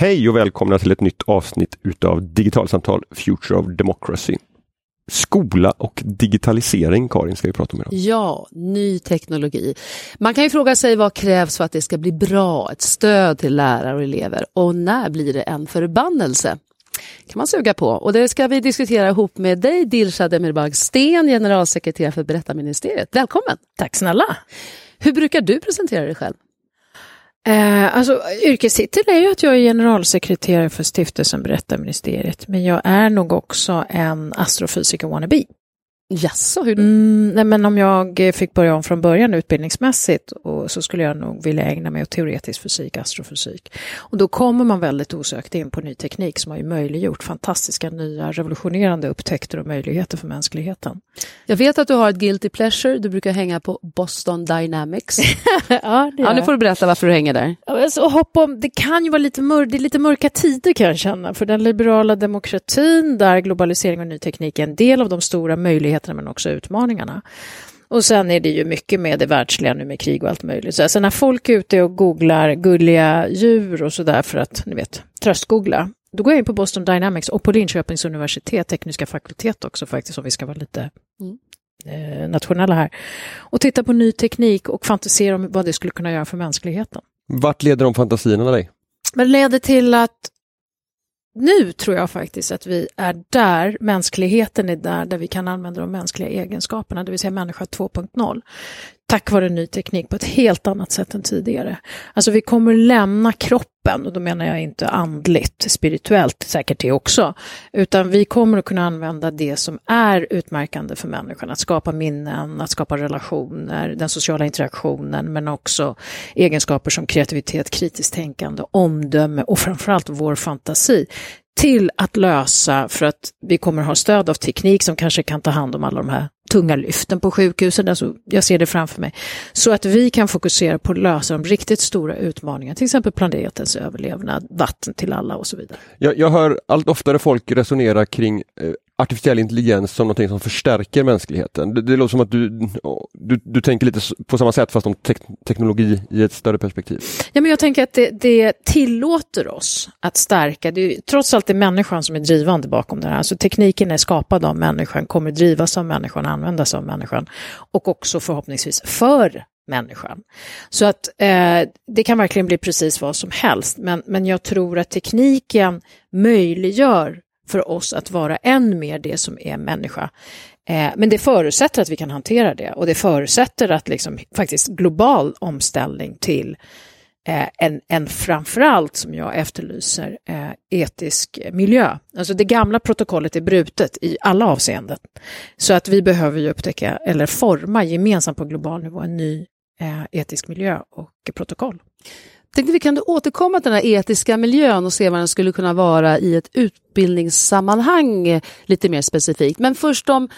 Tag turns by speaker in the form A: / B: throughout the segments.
A: Hej och välkomna till ett nytt avsnitt utav Digitalsamtal Future of Democracy. Skola och digitalisering, Karin, ska vi prata om idag.
B: Ja, ny teknologi. Man kan ju fråga sig vad krävs för att det ska bli bra, ett stöd till lärare och elever och när blir det en förbannelse? kan man suga på. Och det ska vi diskutera ihop med dig, Dilshad Emirbag Sten, generalsekreterare för Berättarministeriet. Välkommen!
C: Tack snälla!
B: Hur brukar du presentera dig själv?
C: Eh, alltså, yrkestitel är ju att jag är generalsekreterare för stiftelsen Berättarministeriet, men jag är nog också en astrofysiker wannabe.
B: Jaså, hur då?
C: Mm, nej, men om jag fick börja om från början utbildningsmässigt och så skulle jag nog vilja ägna mig åt teoretisk fysik, astrofysik. Och då kommer man väldigt osökt in på ny teknik som har ju möjliggjort fantastiska nya revolutionerande upptäckter och möjligheter för mänskligheten.
B: Jag vet att du har ett guilty pleasure, du brukar hänga på Boston Dynamics.
C: ja, det
B: ja, nu får du berätta varför du hänger där.
C: Alltså, hopp om, det kan ju vara lite, mör, det är lite mörka tider kan jag känna, för den liberala demokratin där globalisering och ny teknik är en del av de stora möjligheterna möjligheterna men också utmaningarna. Och sen är det ju mycket med det världsliga nu med krig och allt möjligt. Så alltså när folk är ute och googlar gulliga djur och sådär för att, ni vet, tröstgoogla, då går jag in på Boston Dynamics och på Linköpings universitet, tekniska fakultet också faktiskt, om vi ska vara lite mm. eh, nationella här. Och tittar på ny teknik och fantiserar om vad det skulle kunna göra för mänskligheten.
A: Vart leder de fantasierna dig?
C: Det leder till att nu tror jag faktiskt att vi är där, mänskligheten är där, där vi kan använda de mänskliga egenskaperna, det vill säga människa 2.0 tack vare ny teknik på ett helt annat sätt än tidigare. Alltså vi kommer lämna kroppen, och då menar jag inte andligt, spirituellt säkert det också, utan vi kommer att kunna använda det som är utmärkande för människan, att skapa minnen, att skapa relationer, den sociala interaktionen, men också egenskaper som kreativitet, kritiskt tänkande, omdöme och framförallt vår fantasi till att lösa för att vi kommer ha stöd av teknik som kanske kan ta hand om alla de här tunga lyften på sjukhusen, alltså jag ser det framför mig, så att vi kan fokusera på att lösa de riktigt stora utmaningarna, till exempel planetens överlevnad, vatten till alla och så vidare.
A: Jag, jag hör allt oftare folk resonera kring eh, artificiell intelligens som någonting som förstärker mänskligheten. Det, det låter som att du, du, du tänker lite på samma sätt fast om te teknologi i ett större perspektiv.
C: Ja, men jag tänker att det, det tillåter oss att stärka, det är trots allt det är människan som är drivande bakom det här. Alltså tekniken är skapad av människan, kommer drivas av människan, användas av människan och också förhoppningsvis för människan. Så att eh, det kan verkligen bli precis vad som helst, men, men jag tror att tekniken möjliggör för oss att vara än mer det som är människa. Eh, men det förutsätter att vi kan hantera det och det förutsätter att liksom faktiskt global omställning till eh, en, en framförallt, som jag efterlyser, eh, etisk miljö. Alltså det gamla protokollet är brutet i alla avseenden. Så att vi behöver ju upptäcka, eller forma gemensamt på global nivå, en ny eh, etisk miljö och protokoll.
B: Tänkte vi kan återkomma till den här etiska miljön och se vad den skulle kunna vara i ett utbildningssammanhang lite mer specifikt. Men först om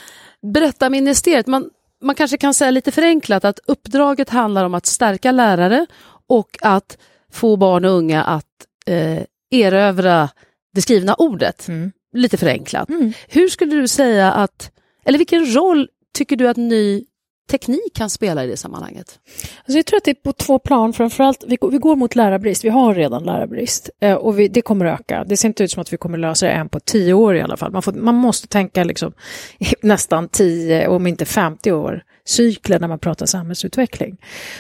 B: Berättarministeriet. Man, man kanske kan säga lite förenklat att uppdraget handlar om att stärka lärare och att få barn och unga att eh, erövra det skrivna ordet. Mm. Lite förenklat. Mm. Hur skulle du säga att, eller vilken roll tycker du att ny teknik kan spela i det sammanhanget?
C: Alltså jag tror att det är på två plan. Framförallt, vi, vi går mot lärarbrist. Vi har redan lärarbrist eh, och vi, det kommer öka. Det ser inte ut som att vi kommer lösa det än på tio år i alla fall. Man, får, man måste tänka liksom, nästan tio, om inte 50 år cykler när man pratar samhällsutveckling.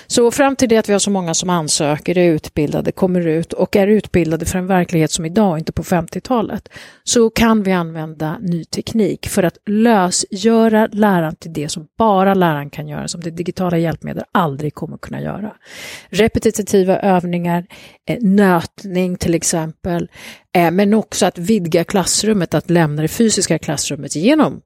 C: Så fram till det att vi har så många som ansöker, är utbildade, kommer ut och är utbildade för en verklighet som idag, inte på 50-talet, så kan vi använda ny teknik för att lösgöra läraren till det som bara läraren kan göra, som det digitala hjälpmedel aldrig kommer kunna göra. Repetitiva övningar, eh, nötning till exempel, eh, men också att vidga klassrummet, att lämna det fysiska klassrummet genom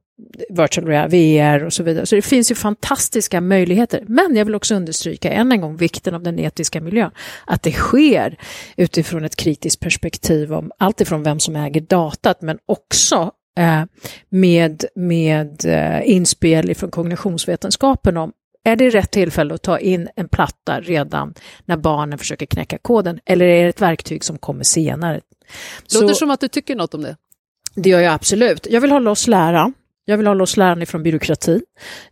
C: virtual reality, VR och så vidare. Så det finns ju fantastiska möjligheter. Men jag vill också understryka än en gång vikten av den etiska miljön. Att det sker utifrån ett kritiskt perspektiv om allt ifrån vem som äger datat men också eh, med, med eh, inspel från kognitionsvetenskapen om är det rätt tillfälle att ta in en platta redan när barnen försöker knäcka koden eller är det ett verktyg som kommer senare?
B: Låter Så, som att du tycker något om det.
C: Det gör jag absolut. Jag vill hålla oss lära. Jag vill ha loss läraren ifrån byråkrati.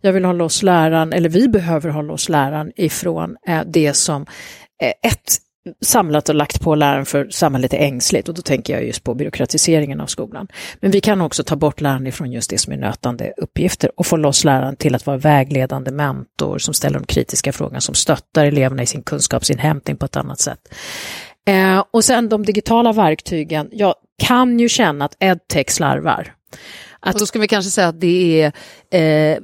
C: Jag vill ha loss läraren, eller vi behöver ha loss läraren ifrån eh, det som eh, ett samlat och lagt på läraren för samhället är ängsligt och då tänker jag just på byråkratiseringen av skolan. Men vi kan också ta bort läraren ifrån just det som är nötande uppgifter och få loss läraren till att vara vägledande mentor som ställer de kritiska frågorna, som stöttar eleverna i sin kunskapsinhämtning på ett annat sätt. Eh, och sen de digitala verktygen, jag kan ju känna att edtech slarvar.
B: Att, och då ska vi kanske säga att det är eh,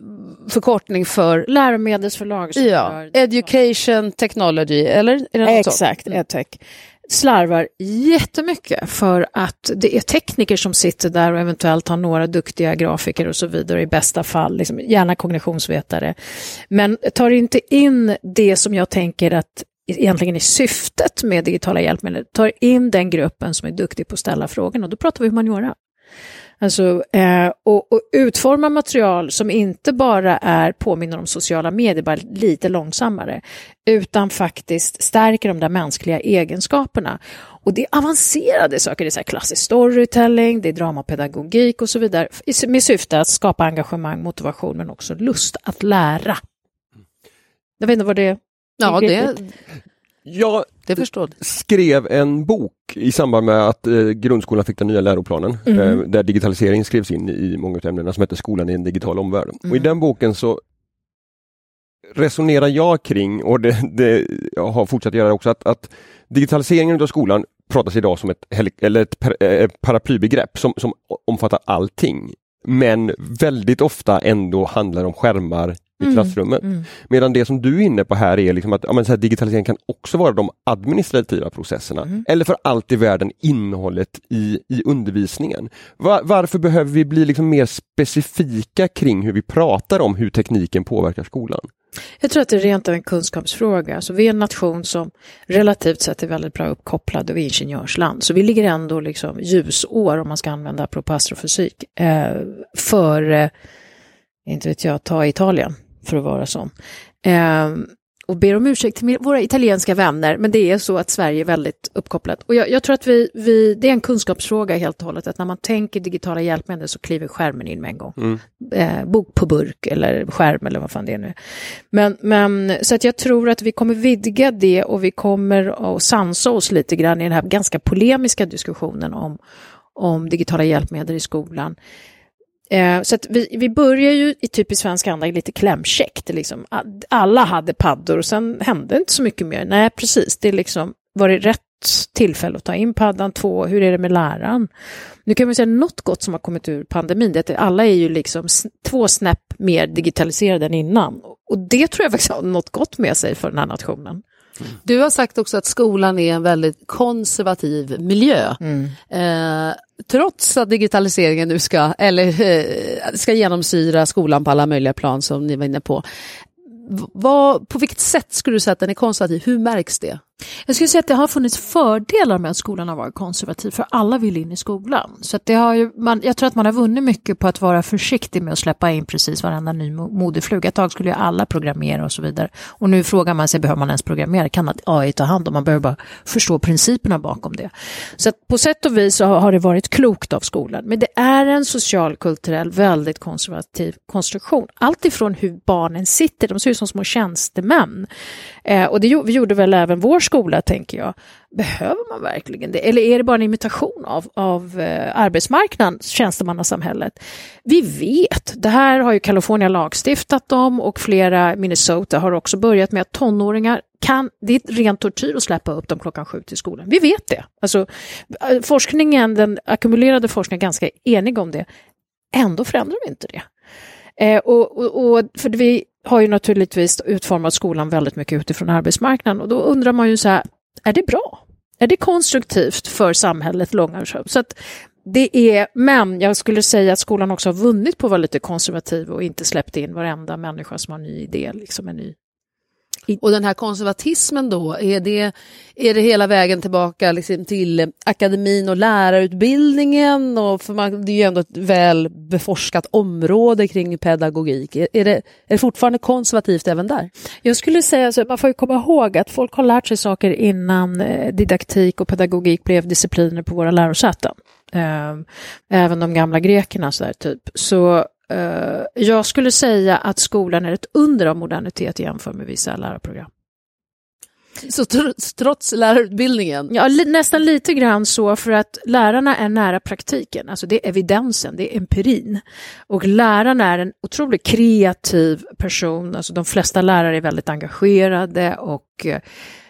B: förkortning för
C: läromedelsförlag.
B: Ja, education technology, eller?
C: Exakt? Mm. edtech. Slarvar jättemycket för att det är tekniker som sitter där och eventuellt har några duktiga grafiker och så vidare i bästa fall, liksom, gärna kognitionsvetare. Men tar inte in det som jag tänker att egentligen är syftet med digitala hjälpmedel, tar in den gruppen som är duktig på att ställa frågorna, då pratar vi humaniora. Alltså, eh, och, och utforma material som inte bara är påminner om sociala medier, bara lite långsammare, utan faktiskt stärker de där mänskliga egenskaperna. Och det är avancerade saker, det är så klassisk storytelling, det är dramapedagogik och så vidare, med syfte att skapa engagemang, motivation, men också lust att lära. Jag vet inte vad det
B: Ja, det,
A: jag skrev en bok i samband med att eh, grundskolan fick den nya läroplanen mm. eh, där digitalisering skrevs in i många av ämnena som heter Skolan i en digital omvärld. Mm. Och I den boken så resonerar jag kring, och det, det jag har fortsatt göra också, att, att digitaliseringen av skolan pratas idag som ett, eller ett eh, paraplybegrepp som, som omfattar allting. Men väldigt ofta ändå handlar om skärmar i mm. klassrummet. Mm. Medan det som du är inne på här är liksom att ja, men så här, digitalisering kan också vara de administrativa processerna. Mm. Eller för allt i världen innehållet i, i undervisningen. Var, varför behöver vi bli liksom mer specifika kring hur vi pratar om hur tekniken påverkar skolan?
C: Jag tror att det är rent av en kunskapsfråga. Alltså vi är en nation som relativt sett är väldigt bra uppkopplad och vi är ingenjörsland. Så vi ligger ändå liksom ljusår, om man ska använda apropå astrofysik, eh, för, eh, inte vet jag, ta Italien för att vara sån. Eh, och ber om ursäkt till våra italienska vänner, men det är så att Sverige är väldigt uppkopplat. Och jag, jag tror att vi, vi, det är en kunskapsfråga helt och hållet, att när man tänker digitala hjälpmedel så kliver skärmen in med en gång. Mm. Eh, bok på burk eller skärm eller vad fan det är nu. Men, men, så att jag tror att vi kommer vidga det och vi kommer att sansa oss lite grann i den här ganska polemiska diskussionen om, om digitala hjälpmedel i skolan. Eh, så vi, vi börjar ju i typisk svensk anda lite klämkäckt. Liksom. Alla hade paddor och sen hände inte så mycket mer. Nej, precis. Det är liksom, var det rätt tillfälle att ta in paddan? Två, hur är det med läraren? Nu kan man säga något gott som har kommit ur pandemin, det är att alla är ju liksom två snäpp mer digitaliserade än innan. Och det tror jag faktiskt har något gott med sig för den här nationen.
B: Du har sagt också att skolan är en väldigt konservativ miljö. Mm. Eh, trots att digitaliseringen nu ska, eller, eh, ska genomsyra skolan på alla möjliga plan som ni var inne på. Vad, på vilket sätt skulle du säga att den är konservativ? Hur märks det?
C: Jag skulle säga att det har funnits fördelar med att skolan har varit konservativ, för alla vill in i skolan. Så det har ju, man, jag tror att man har vunnit mycket på att vara försiktig med att släppa in precis varenda ny modefluga. Ett tag skulle ju alla programmera och så vidare. Och nu frågar man sig, behöver man ens programmera? Kan AI ta hand om? Man behöver bara förstå principerna bakom det. Så på sätt och vis så har det varit klokt av skolan. Men det är en social, kulturell, väldigt konservativ konstruktion. Allt ifrån hur barnen sitter, de ser ut som små tjänstemän. Eh, och det, vi gjorde väl även vår skola, tänker jag. Behöver man verkligen det? Eller är det bara en imitation av, av eh, arbetsmarknaden, tjänstemannasamhället? Vi vet, det här har ju Kalifornien lagstiftat om och flera Minnesota har också börjat med att tonåringar kan, det är rent tortyr att släppa upp dem klockan sju till skolan. Vi vet det. Alltså, forskningen, den ackumulerade forskningen är ganska enig om det. Ändå förändrar vi inte det. Eh, och, och, och, för vi har ju naturligtvis utformat skolan väldigt mycket utifrån arbetsmarknaden och då undrar man ju så här, är det bra? Är det konstruktivt för samhället långa så att det är, men jag skulle säga att skolan också har vunnit på att vara lite konservativ och inte släppt in varenda människa som har en ny idé, liksom en ny
B: och den här konservatismen då, är det, är det hela vägen tillbaka liksom till eh, akademin och lärarutbildningen? Och för man, det är ju ändå ett väl beforskat område kring pedagogik. Är, är, det, är det fortfarande konservativt även där?
C: Jag skulle säga så, man får ju komma ihåg att folk har lärt sig saker innan eh, didaktik och pedagogik blev discipliner på våra lärosäten. Ehm, även de gamla grekerna så där, typ. Så jag skulle säga att skolan är ett under av modernitet jämfört med vissa lärarprogram.
B: Så trots, lärarutbildningen?
C: Ja, li nästan lite grann så för att lärarna är nära praktiken, alltså det är evidensen, det är empirin. Och läraren är en otroligt kreativ person, alltså de flesta lärare är väldigt engagerade och eh,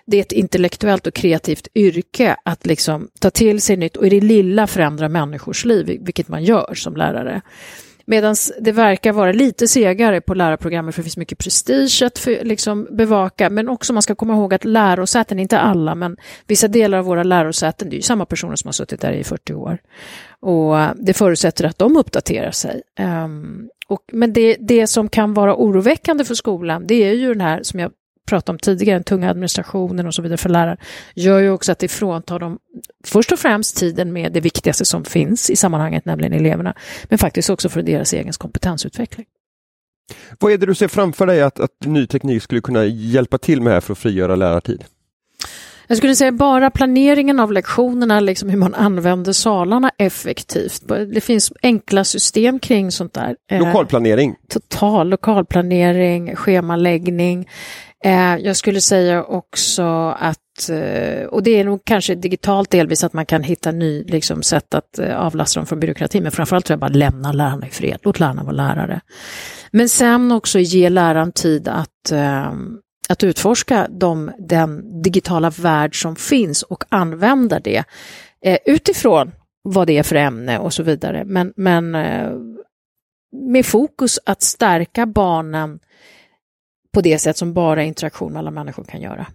C: det är ett intellektuellt och kreativt yrke att liksom ta till sig nytt och i det lilla förändra människors liv, vilket man gör som lärare. Medan det verkar vara lite segare på lärarprogrammet för det finns mycket prestige att för, liksom, bevaka. Men också man ska komma ihåg att lärosäten, inte alla, men vissa delar av våra lärosäten, det är ju samma personer som har suttit där i 40 år. Och eh, det förutsätter att de uppdaterar sig. Um, och, men det, det som kan vara oroväckande för skolan, det är ju den här, som jag pratade om tidigare, den tunga administrationen och så vidare för lärare, gör ju också att det fråntar dem först och främst tiden med det viktigaste som finns i sammanhanget, nämligen eleverna, men faktiskt också för deras egen kompetensutveckling.
A: Vad är det du ser framför dig att, att ny teknik skulle kunna hjälpa till med här för att frigöra lärartid?
C: Jag skulle säga bara planeringen av lektionerna, liksom hur man använder salarna effektivt. Det finns enkla system kring sånt där.
A: Lokalplanering?
C: Eh, total lokalplanering, schemaläggning. Eh, jag skulle säga också att, eh, och det är nog kanske digitalt delvis att man kan hitta ny liksom, sätt att eh, avlasta dem från byråkrati, men framförallt tror jag bara lämna lärarna i fred, låt lärarna vara lärare. Men sen också ge läraren tid att, eh, att utforska de, den digitala värld som finns och använda det eh, utifrån vad det är för ämne och så vidare. Men, men eh, med fokus att stärka barnen på det sätt som bara interaktion mellan människor kan göra.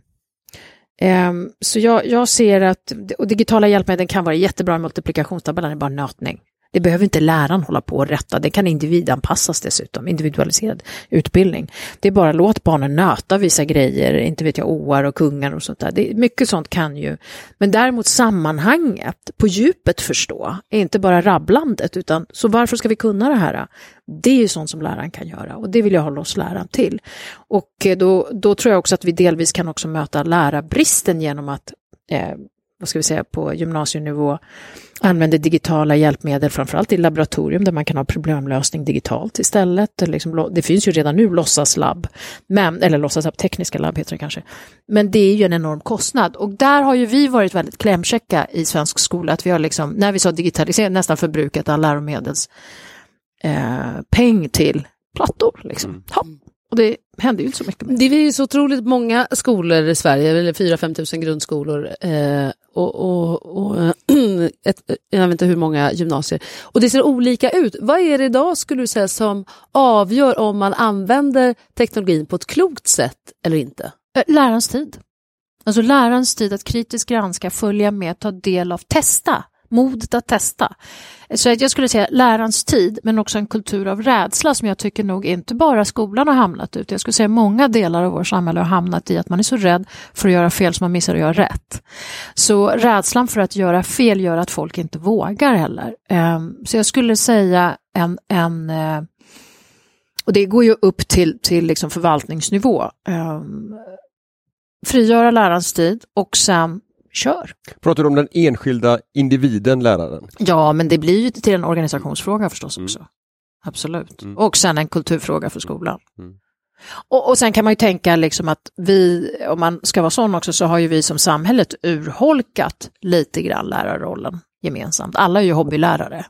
C: Um, så jag, jag, ser att, och digitala hjälpmedel kan vara jättebra i multiplikationstabellen, det är bara nötning. Det behöver inte läraren hålla på och rätta, det kan individanpassas dessutom, individualiserad utbildning. Det är bara låt barnen nöta vissa grejer, inte vet jag, oar och kungar och sånt där. Det, mycket sånt kan ju, men däremot sammanhanget på djupet förstå, är inte bara rabblandet, utan så varför ska vi kunna det här? Det är ju sånt som läraren kan göra och det vill jag hålla oss läraren till. Och eh, då, då tror jag också att vi delvis kan också möta lärarbristen genom att eh, vad ska vi säga, på gymnasienivå använder digitala hjälpmedel, framförallt i laboratorium där man kan ha problemlösning digitalt istället. Liksom, det finns ju redan nu låtsaslabb, men, eller låtsaslabb, tekniska labb heter det kanske. Men det är ju en enorm kostnad och där har ju vi varit väldigt klämkäcka i svensk skola, att vi har liksom, när vi sa digitalisering, nästan förbrukat all läromedels eh, peng till plattor. Liksom. Mm. Och det händer ju inte så mycket. Med.
B: Det är ju så otroligt många skolor i Sverige, eller 4-5 tusen grundskolor eh, och, och, och ett, jag vet inte hur många gymnasier. Och det ser olika ut. Vad är det idag skulle du säga som avgör om man använder teknologin på ett klokt sätt eller inte?
C: Eh, lärarens tid. Alltså lärarens tid att kritiskt granska, följa med, ta del av, testa modet att testa. Så jag skulle säga lärarens tid, men också en kultur av rädsla som jag tycker nog inte bara skolan har hamnat ut. Jag skulle säga många delar av vårt samhälle har hamnat i att man är så rädd för att göra fel som man missar att göra rätt. Så rädslan för att göra fel gör att folk inte vågar heller. Ehm, så jag skulle säga en, en eh, och det går ju upp till, till liksom förvaltningsnivå. Ehm, frigöra lärarens tid och sen kör.
A: Pratar du om den enskilda individen, läraren?
C: Ja, men det blir ju till en organisationsfråga förstås mm. också. Absolut. Mm. Och sen en kulturfråga för skolan. Mm. Och, och sen kan man ju tänka liksom att vi, om man ska vara sån också, så har ju vi som samhället urholkat lite grann lärarrollen gemensamt. Alla är ju hobbylärare.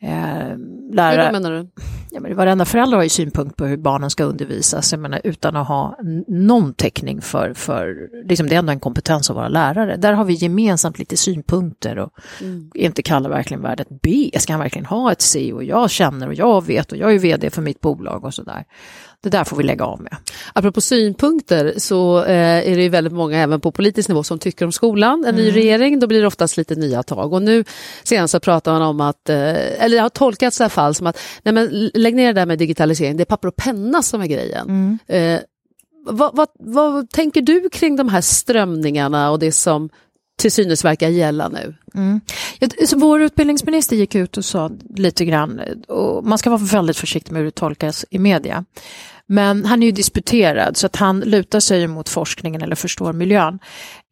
B: Eh, lärare, Hur menar du?
C: Ja, men varenda förälder har ju synpunkt på hur barnen ska undervisas, jag menar, utan att ha någon täckning för, för liksom det är ändå en kompetens att vara lärare. Där har vi gemensamt lite synpunkter och mm. inte Kalle verkligen värd ett B? Ska han verkligen ha ett C? Och jag känner och jag vet och jag är vd för mitt bolag och sådär det där får vi lägga av med.
B: Apropå synpunkter så eh, är det ju väldigt många även på politisk nivå som tycker om skolan. En mm. ny regering, då blir det oftast lite nya tag. Och nu senast så pratar man om att, eh, eller det har tolkats i alla fall som att, nej men lägg ner det där med digitalisering, det är papper och penna som är grejen. Mm. Eh, vad, vad, vad, tänker du kring de här strömningarna och det som till synes verkar gälla nu. Mm.
C: Vår utbildningsminister gick ut och sa lite grann, och man ska vara väldigt försiktig med hur det tolkas i media. Men han är ju disputerad så att han lutar sig mot forskningen eller förstår miljön.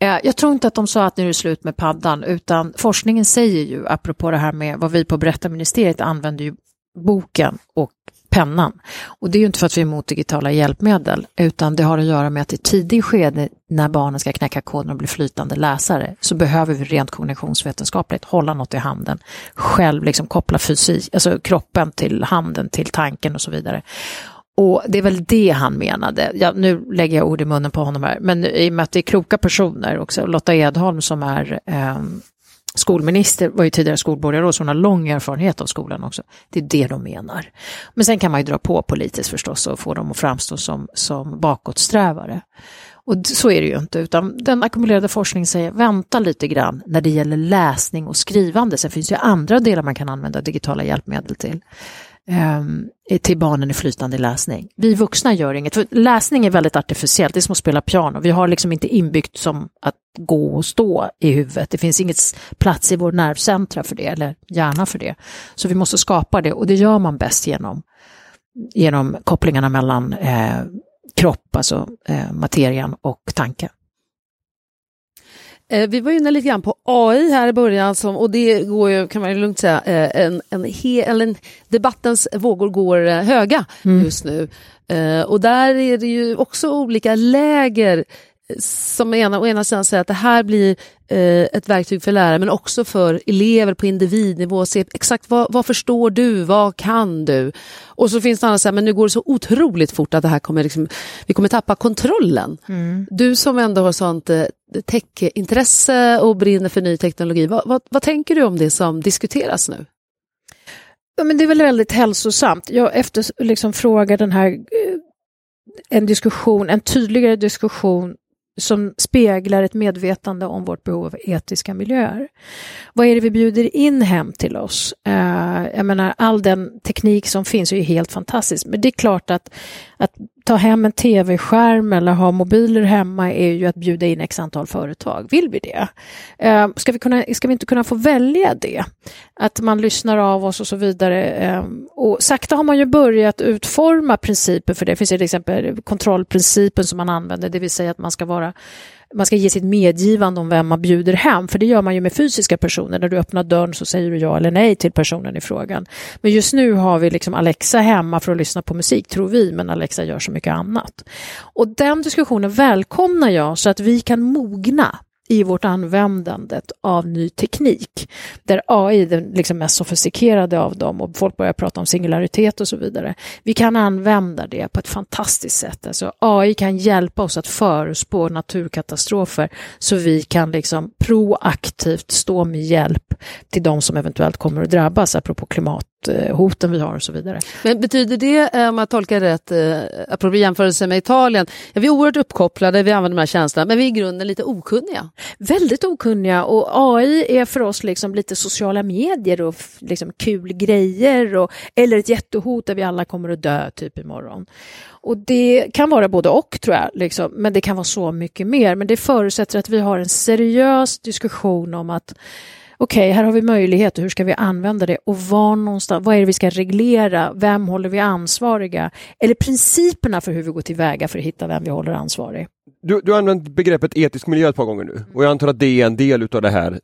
C: Eh, jag tror inte att de sa att nu är det slut med paddan utan forskningen säger ju, apropå det här med vad vi på Berättarministeriet använder ju boken och pennan. Och det är ju inte för att vi är emot digitala hjälpmedel, utan det har att göra med att i tidig skede när barnen ska knäcka koden och bli flytande läsare, så behöver vi rent kognitionsvetenskapligt hålla något i handen, själv liksom koppla fysik, alltså kroppen till handen, till tanken och så vidare. Och det är väl det han menade. Ja, nu lägger jag ord i munnen på honom här, men i och med att det är kloka personer också, Lotta Edholm som är eh, skolminister, var ju tidigare skolborgarråd, så hon har lång erfarenhet av skolan också. Det är det de menar. Men sen kan man ju dra på politiskt förstås och få dem att framstå som, som bakåtsträvare. Och så är det ju inte, utan den ackumulerade forskningen säger vänta lite grann när det gäller läsning och skrivande. Sen finns det ju andra delar man kan använda digitala hjälpmedel till. Ehm, till barnen i flytande läsning. Vi vuxna gör inget, för läsning är väldigt artificiellt, det är som att spela piano. Vi har liksom inte inbyggt som att gå och stå i huvudet. Det finns inget plats i vår nervcentra för det, eller hjärna för det. Så vi måste skapa det och det gör man bäst genom, genom kopplingarna mellan eh, kropp, alltså eh, materian och tanken.
B: Eh, vi var inne lite grann på AI här i början som, och det går ju, kan man ju lugnt säga, eh, en, en, he, en debattens vågor går eh, höga mm. just nu. Och där är det ju också olika läger som ena, å ena sidan säger att det här blir eh, ett verktyg för lärare men också för elever på individnivå. Se exakt vad, vad förstår du, vad kan du? Och så finns det andra som säger men nu går det så otroligt fort att det här kommer liksom, vi kommer tappa kontrollen. Mm. Du som ändå har sånt eh, techintresse och brinner för ny teknologi, vad, vad, vad tänker du om det som diskuteras nu?
C: Ja, men det är väl väldigt hälsosamt. Jag efter, liksom, frågar den här eh, en diskussion, en tydligare diskussion som speglar ett medvetande om vårt behov av etiska miljöer. Vad är det vi bjuder in hem till oss? Eh, jag menar, all den teknik som finns är ju helt fantastisk, men det är klart att, att ta hem en tv-skärm eller ha mobiler hemma är ju att bjuda in x antal företag. Vill vi det? Eh, ska, vi kunna, ska vi inte kunna få välja det? Att man lyssnar av oss och så vidare. Ehm, och sakta har man ju börjat utforma principer för det. Det finns till exempel kontrollprincipen som man använder, det vill säga att man ska vara man ska ge sitt medgivande om vem man bjuder hem, för det gör man ju med fysiska personer. När du öppnar dörren så säger du ja eller nej till personen i frågan. Men just nu har vi liksom Alexa hemma för att lyssna på musik, tror vi, men Alexa gör så mycket annat. Och den diskussionen välkomnar jag så att vi kan mogna i vårt användandet av ny teknik. Där AI är den liksom mest sofistikerade av dem och folk börjar prata om singularitet och så vidare. Vi kan använda det på ett fantastiskt sätt. Alltså AI kan hjälpa oss att förutspå naturkatastrofer så vi kan liksom proaktivt stå med hjälp till de som eventuellt kommer att drabbas, apropå klimathoten vi har och så vidare.
B: Men betyder det, eh, om jag tolkar rätt, eh, apropå jämförelse med Italien, är vi oerhört uppkopplade, vi använder de här tjänsterna, men vi är i grunden lite okunniga?
C: Väldigt okunniga och AI är för oss liksom lite sociala medier och liksom kul grejer och, eller ett jättehot där vi alla kommer att dö typ imorgon. Och det kan vara både och tror jag, liksom, men det kan vara så mycket mer. Men det förutsätter att vi har en seriös diskussion om att okej, okay, här har vi möjlighet, hur ska vi använda det och var någonstans, vad är det vi ska reglera, vem håller vi ansvariga? Eller principerna för hur vi går tillväga för att hitta vem vi håller ansvarig.
A: Du, du har använt begreppet etisk miljö ett par gånger nu och jag antar att det är en del utav det här eh,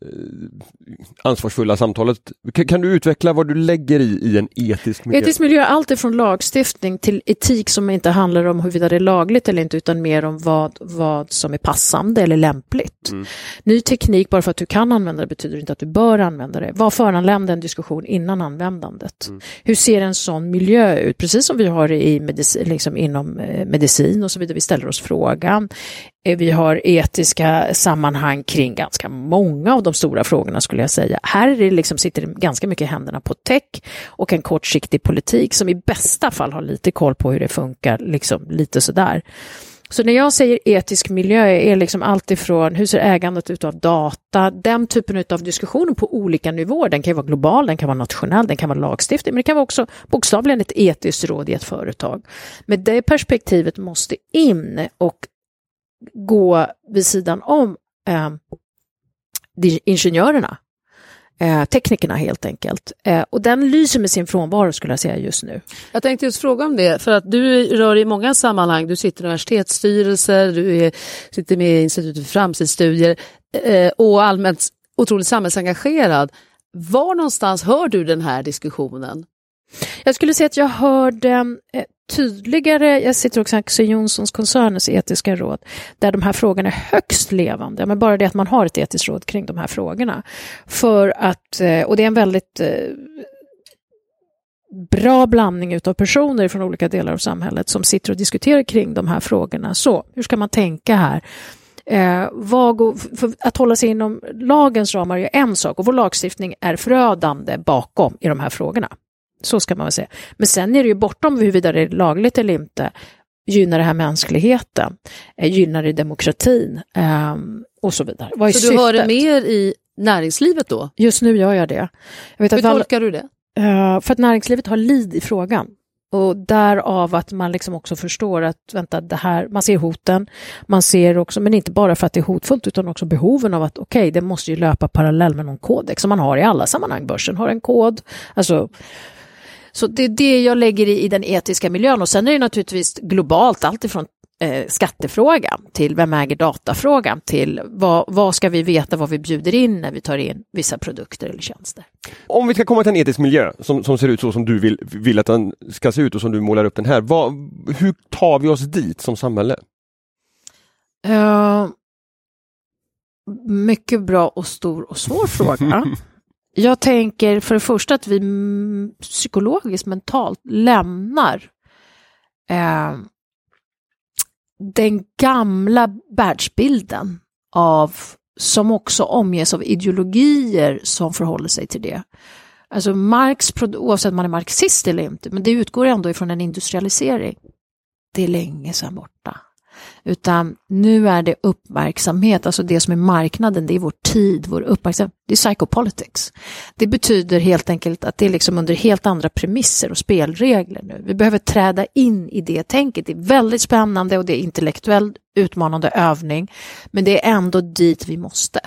A: ansvarsfulla samtalet. Kan, kan, du utveckla vad du lägger i, i en etisk miljö?
C: Etisk miljö är allt ifrån lagstiftning till etik som inte handlar om huruvida det är lagligt eller inte utan mer om vad, vad som är passande eller lämpligt. Mm. Ny teknik, bara för att du kan använda det betyder inte att du bör använda det. Vad föranleder en diskussion innan användandet? Mm. Hur ser en sån miljö ut? Precis som vi har i medicin, liksom inom eh, medicin och så vidare. Vi ställer oss frågan. Eh, vi har etiska sammanhang kring ganska många av de stora frågorna skulle jag säga. Här är det liksom, sitter det ganska mycket i händerna på tech och en kortsiktig politik som i bästa fall har lite koll på hur det funkar, liksom lite sådär. Så när jag säger etisk miljö är liksom alltifrån hur ser ägandet ut av data, den typen av diskussioner på olika nivåer. Den kan vara global, den kan vara nationell, den kan vara lagstiftning, men det kan vara också bokstavligen ett etiskt råd i ett företag. Men det perspektivet måste in och gå vid sidan om eh, ingenjörerna, eh, teknikerna helt enkelt. Eh, och den lyser med sin frånvaro skulle jag säga just nu.
B: Jag tänkte just fråga om det, för att du rör i många sammanhang, du sitter i universitetsstyrelser, du är, sitter med i Institutet för framtidsstudier eh, och allmänt otroligt samhällsengagerad. Var någonstans hör du den här diskussionen?
C: Jag skulle säga att jag hörde eh, tydligare, jag sitter också i Axel Jonssons koncernens etiska råd, där de här frågorna är högst levande, men bara det att man har ett etiskt råd kring de här frågorna. För att, eh, och det är en väldigt eh, bra blandning av personer från olika delar av samhället som sitter och diskuterar kring de här frågorna. Så, hur ska man tänka här? Eh, vad, att hålla sig inom lagens ramar är en sak och vår lagstiftning är förödande bakom i de här frågorna. Så ska man väl säga. Men sen är det ju bortom huruvida det är lagligt eller inte. Gynnar det här mänskligheten? Eh, gynnar det demokratin? Eh, och så vidare.
B: Vad är så syftet? du har det mer i näringslivet då?
C: Just nu gör jag det. Jag
B: vet Hur tolkar du det?
C: Uh, för att näringslivet har lid i frågan. Och därav att man liksom också förstår att vänta, det här, man ser hoten, man ser också, men inte bara för att det är hotfullt, utan också behoven av att okej, okay, det måste ju löpa parallell med någon kodex som man har i alla sammanhang. Börsen har en kod, alltså så det är det jag lägger i, i den etiska miljön och sen är det naturligtvis globalt, alltifrån eh, skattefrågan till vem äger datafrågan till vad, vad ska vi veta vad vi bjuder in när vi tar in vissa produkter eller tjänster.
A: Om vi ska komma till en etisk miljö som, som ser ut så som du vill, vill att den ska se ut och som du målar upp den här. Vad, hur tar vi oss dit som samhälle? Uh,
C: mycket bra och stor och svår fråga. Jag tänker för det första att vi psykologiskt, mentalt lämnar eh, den gamla världsbilden av, som också omges av ideologier som förhåller sig till det. Alltså Marx, oavsett om man är marxist eller inte, men det utgår ändå ifrån en industrialisering. Det är länge sedan borta. Utan nu är det uppmärksamhet, alltså det som är marknaden, det är vår tid, vår uppmärksamhet, det är psychopolitics. Det betyder helt enkelt att det är liksom under helt andra premisser och spelregler nu. Vi behöver träda in i det tänket. Det är väldigt spännande och det är intellektuellt utmanande övning, men det är ändå dit vi måste.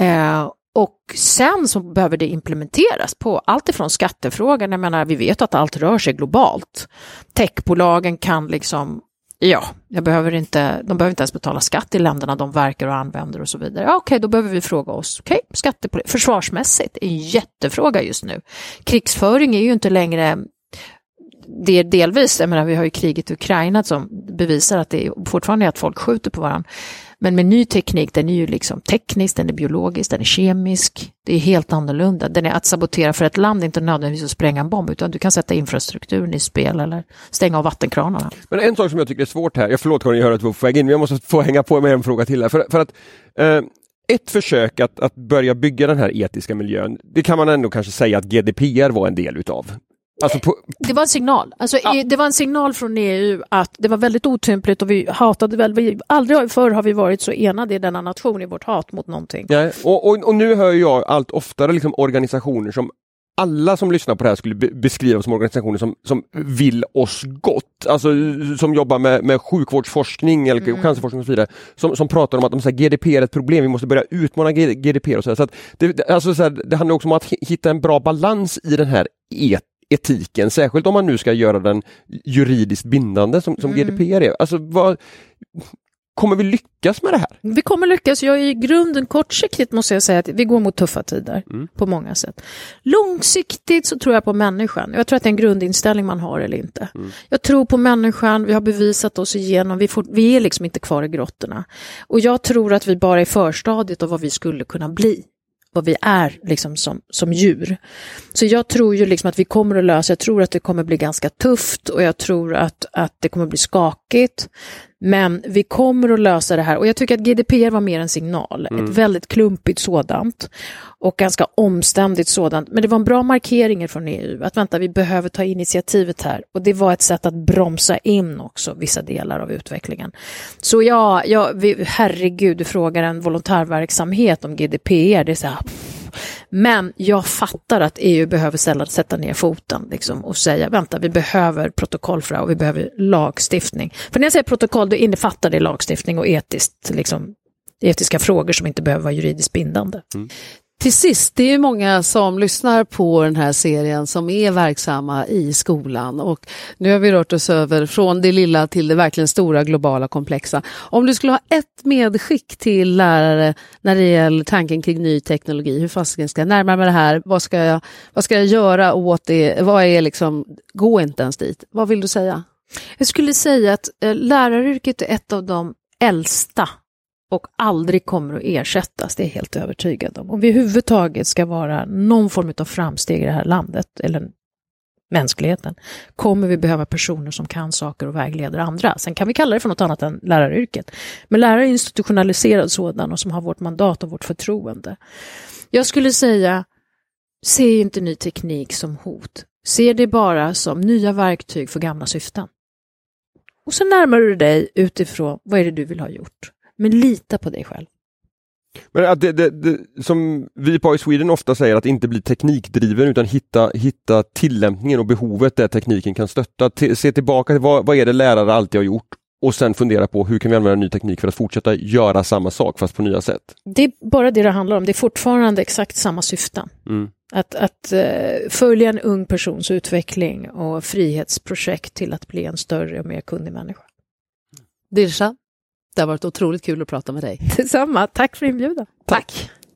C: Eh, och sen så behöver det implementeras på allt ifrån skattefrågan, jag menar vi vet att allt rör sig globalt. Techbolagen kan liksom Ja, jag behöver inte, de behöver inte ens betala skatt i länderna de verkar och använder och så vidare. Ja, Okej, okay, då behöver vi fråga oss, okej, okay, försvarsmässigt är en jättefråga just nu. Krigsföring är ju inte längre det är delvis, jag menar vi har ju kriget i Ukraina som bevisar att det är fortfarande är att folk skjuter på varandra. Men med ny teknik, den är ju liksom teknisk, den är biologisk, den är kemisk. Det är helt annorlunda. Den är att sabotera för ett land, inte nödvändigtvis att spränga en bomb, utan du kan sätta infrastrukturen i spel eller stänga av vattenkranarna.
A: Men en sak som jag tycker är svårt här, jag förlåt Karin, jag hör att du får väg in, men jag måste få hänga på med en fråga till här. För, för att eh, ett försök att, att börja bygga den här etiska miljön, det kan man ändå kanske säga att GDPR var en del utav.
C: Alltså på... Det var en signal. Alltså, ja. Det var en signal från EU att det var väldigt otympligt och vi hatade väl, vi, aldrig förr har vi varit så enade i denna nation i vårt hat mot någonting.
A: Ja, och, och, och nu hör jag allt oftare liksom organisationer som alla som lyssnar på det här skulle be beskriva som organisationer som, som vill oss gott. Alltså som jobbar med, med sjukvårdsforskning eller mm. cancerforskning och så vidare. Som, som pratar om att de, så här, GDPR är ett problem, vi måste börja utmana GDPR och så, här. så, det, alltså, så här, det handlar också om att hitta en bra balans i den här et etiken, särskilt om man nu ska göra den juridiskt bindande som, som mm. GDPR är. Alltså, vad, kommer vi lyckas med det här?
C: Vi kommer lyckas. Jag är i grunden kortsiktigt måste jag säga att vi går mot tuffa tider mm. på många sätt. Långsiktigt så tror jag på människan. Jag tror att det är en grundinställning man har eller inte. Mm. Jag tror på människan, vi har bevisat oss igenom, vi, får, vi är liksom inte kvar i grottorna. Och jag tror att vi bara är förstadiet av vad vi skulle kunna bli vad vi är liksom som, som djur. Så jag tror ju liksom att vi kommer att lösa, jag tror att det kommer bli ganska tufft och jag tror att, att det kommer bli skakigt. Men vi kommer att lösa det här. Och jag tycker att GDPR var mer en signal, mm. ett väldigt klumpigt sådant. Och ganska omständigt sådant. Men det var en bra markering från EU att vänta, vi behöver ta initiativet här. Och det var ett sätt att bromsa in också vissa delar av utvecklingen. Så ja, ja vi, herregud, du frågar en volontärverksamhet om GDPR, det är så här, men jag fattar att EU behöver sällan sätta ner foten liksom, och säga vänta, vi behöver protokoll för det här och vi behöver lagstiftning. För när jag säger protokoll, då innefattar det lagstiftning och etiskt, liksom, etiska frågor som inte behöver vara juridiskt bindande. Mm.
B: Till sist, det är ju många som lyssnar på den här serien som är verksamma i skolan och nu har vi rört oss över från det lilla till det verkligen stora globala komplexa. Om du skulle ha ett medskick till lärare när det gäller tanken kring ny teknologi, hur fasiken ska jag närma mig det här, vad ska jag, vad ska jag göra åt det, vad är liksom, gå inte ens dit, vad vill du säga?
C: Jag skulle säga att eh, läraryrket är ett av de äldsta och aldrig kommer att ersättas, det är jag helt övertygad om. Om vi överhuvudtaget ska vara någon form av framsteg i det här landet, eller mänskligheten, kommer vi behöva personer som kan saker och vägleder andra. Sen kan vi kalla det för något annat än läraryrket. Men lärare är institutionaliserad sådan och som har vårt mandat och vårt förtroende. Jag skulle säga, se inte ny teknik som hot. Se det bara som nya verktyg för gamla syften. Och så närmar du dig utifrån vad är det du vill ha gjort. Men lita på dig själv.
A: Men att det, det, det, som vi på i Sweden ofta säger, att inte bli teknikdriven utan hitta, hitta tillämpningen och behovet där tekniken kan stötta. T se tillbaka till vad, vad är det lärare alltid har gjort och sen fundera på hur kan vi använda ny teknik för att fortsätta göra samma sak fast på nya sätt.
C: Det är bara det det handlar om, det är fortfarande exakt samma syften.
A: Mm.
C: Att, att uh, följa en ung persons utveckling och frihetsprojekt till att bli en större och mer kunnig människa.
B: Dirsha, det har varit otroligt kul att prata med dig.
C: Detsamma, tack för inbjudan.
B: Tack.